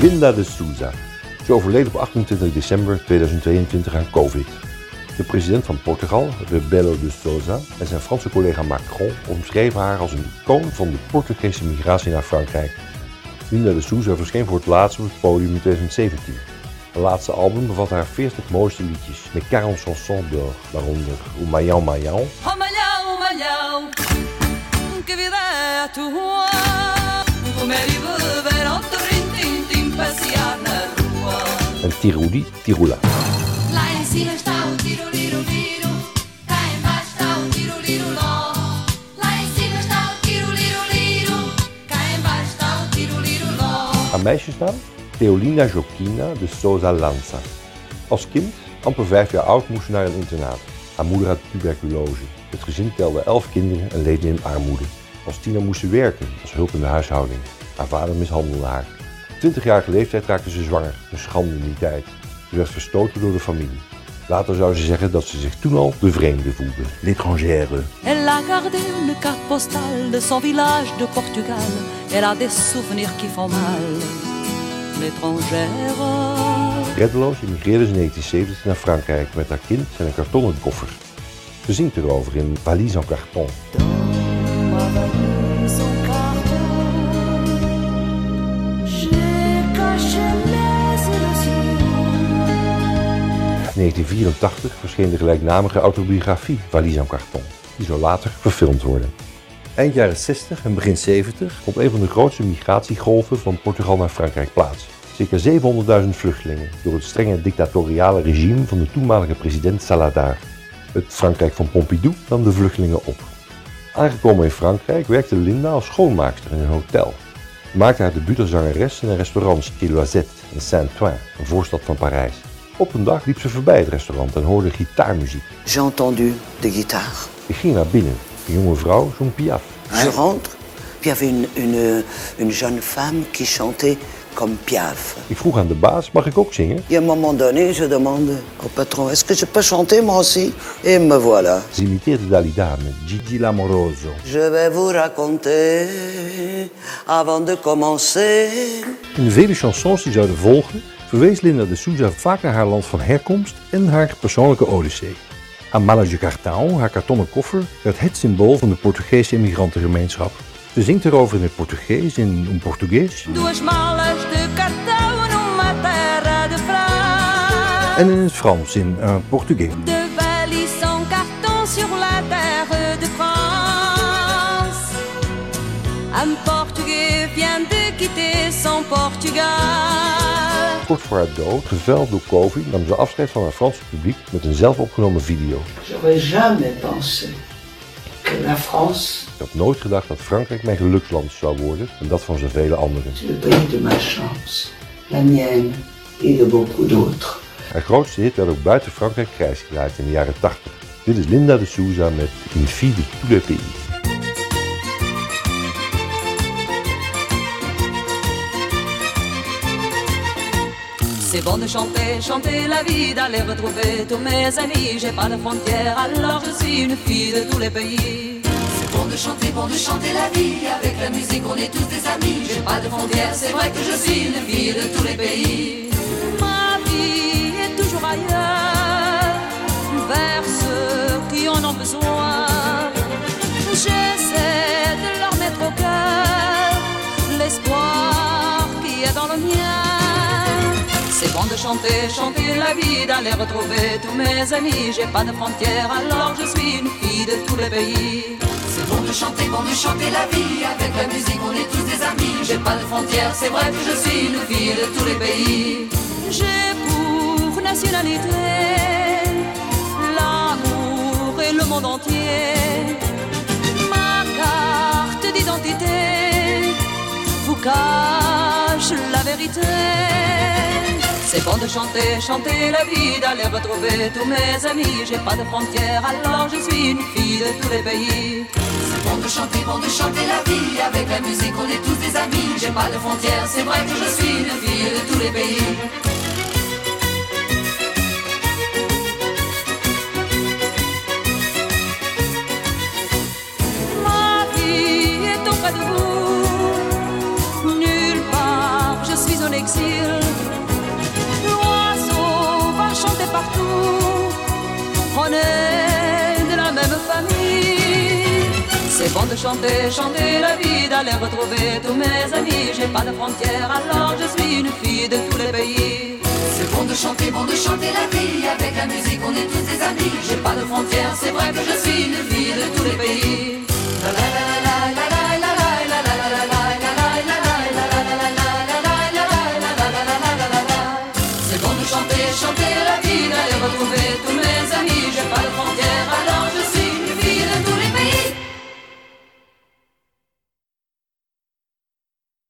Linda de Souza. Ze overleed op 28 december 2022 aan COVID. De president van Portugal, Rebelo de Souza, en zijn Franse collega Macron omschreven haar als een icoon van de Portugese migratie naar Frankrijk. Linda de Souza verscheen voor het laatst op het podium in 2017. Het laatste album bevat haar 40 mooiste liedjes, met 40 chansons d'or, waaronder O Maião Maião, ao en Tiruli Tirula. Haar meisjesnaam? Theolina Joquina de Souza Lanza. Als kind, amper vijf jaar oud, moest ze naar een internaat. Haar moeder had tuberculose. Het gezin telde elf kinderen en leefde in armoede. Als tiener moest ze werken als hulp in de huishouding. Haar vader mishandelde haar. Op 20-jarige leeftijd raakte ze zwanger, een schande in die tijd. Ze werd verstoten door de familie. Later zou ze zeggen dat ze zich toen al de vreemde voelde, l'étrangère. Elle a gardé une carte postale de son village de Portugal. Elle a des souvenirs qui font mal. L'étrangère. Reddeloos emigreerde ze in 1970 naar Frankrijk met haar kind en een kartonnen koffer. Ze zingt erover in Valise en carton. Ma valise en carton. 1984 verscheen de gelijknamige autobiografie Valise en carton. Die zou later verfilmd worden. Eind jaren 60 en begin 70 vond een van de grootste migratiegolven van Portugal naar Frankrijk plaats. Circa 700.000 vluchtelingen door het strenge dictatoriale regime van de toenmalige president Saladar. Het Frankrijk van Pompidou nam de vluchtelingen op. Aangekomen in Frankrijk werkte Linda als schoonmaakster in een hotel. Maakte haar debuut als zangeres in een restaurant Loisette in Saint-Ouen, een voorstad van Parijs. Op een dag liep ze voorbij het restaurant en hoorde gitaarmuziek. J'ai entendu des guitares. Ik ging naar binnen. Een jonge vrouw zong Piaf. Je rentre, il y avait une, une, une jeune femme qui chantait comme Piaf. Ik vroeg aan de baas, mag ik ook zingen? Et à un moment donné, je demande au patron, est-ce que je peux chanter moi aussi Et me voilà. Ze imiteerde Dalida met Gigi Lamoroso. Je vais vous raconter, avant de commencer, In de vele chansons die zouden volgen, verwees Linda de Souza vaak naar haar land van herkomst en haar persoonlijke odyssee. Haar mala de cartão, haar kartonnen koffer, werd het symbool van de Portugese immigrantengemeenschap. Ze zingt erover in het Portugees, in een Portugees Duas malas de cartão numa terra de en in het Frans, in een Portugees. De valises en carton sur la terre de France. Un Portugais vient de quitter son Portugal. Kort voor haar dood, geveld door COVID, nam ze afscheid van haar Franse publiek met een zelfopgenomen video. J'aurais jamais pensé que la France, Ik had nooit gedacht dat Frankrijk mijn geluksland zou worden en dat van zoveel anderen. le pays de ma chance, la mienne et de beaucoup d'autres. Haar grootste hit werd ook buiten Frankrijk prijsgedraaid in de jaren 80. Dit is Linda de Souza met Une fille de tous les pays. C'est bon de chanter, chanter la vie, d'aller retrouver tous mes amis. J'ai pas de frontières, alors je suis une fille de tous les pays. C'est bon de chanter, bon de chanter la vie. Avec la musique, on est tous des amis. J'ai pas de frontières, c'est vrai que je suis une chanter, chanter la vie, d'aller retrouver tous mes amis. J'ai pas de frontières, alors je suis une fille de tous les pays. C'est bon de chanter, bon de chanter la vie. Avec la musique, on est tous des amis. J'ai pas de frontières, c'est vrai que je suis une fille de tous les pays. J'ai pour nationalité l'amour et le monde entier. Ma carte d'identité vous cache la vérité. Bon de chanter, chanter la vie, d'aller retrouver tous mes amis. J'ai pas de frontières, alors je suis une fille de tous les pays. C'est bon de chanter, bon de chanter la vie. Avec la musique, on est tous des amis. J'ai pas de frontières, c'est vrai que je suis une fille de tous les pays. Ma On est de la même famille. C'est bon de chanter, chanter la vie, d'aller retrouver tous mes amis. J'ai pas de frontières, alors je suis une fille de tous les pays. C'est bon de chanter, bon de chanter la vie. Avec la musique, on est tous des amis. J'ai pas de frontières, c'est vrai chanter la vie, d'aller retrouver tous mes amis. J'ai pas de frontières, alors je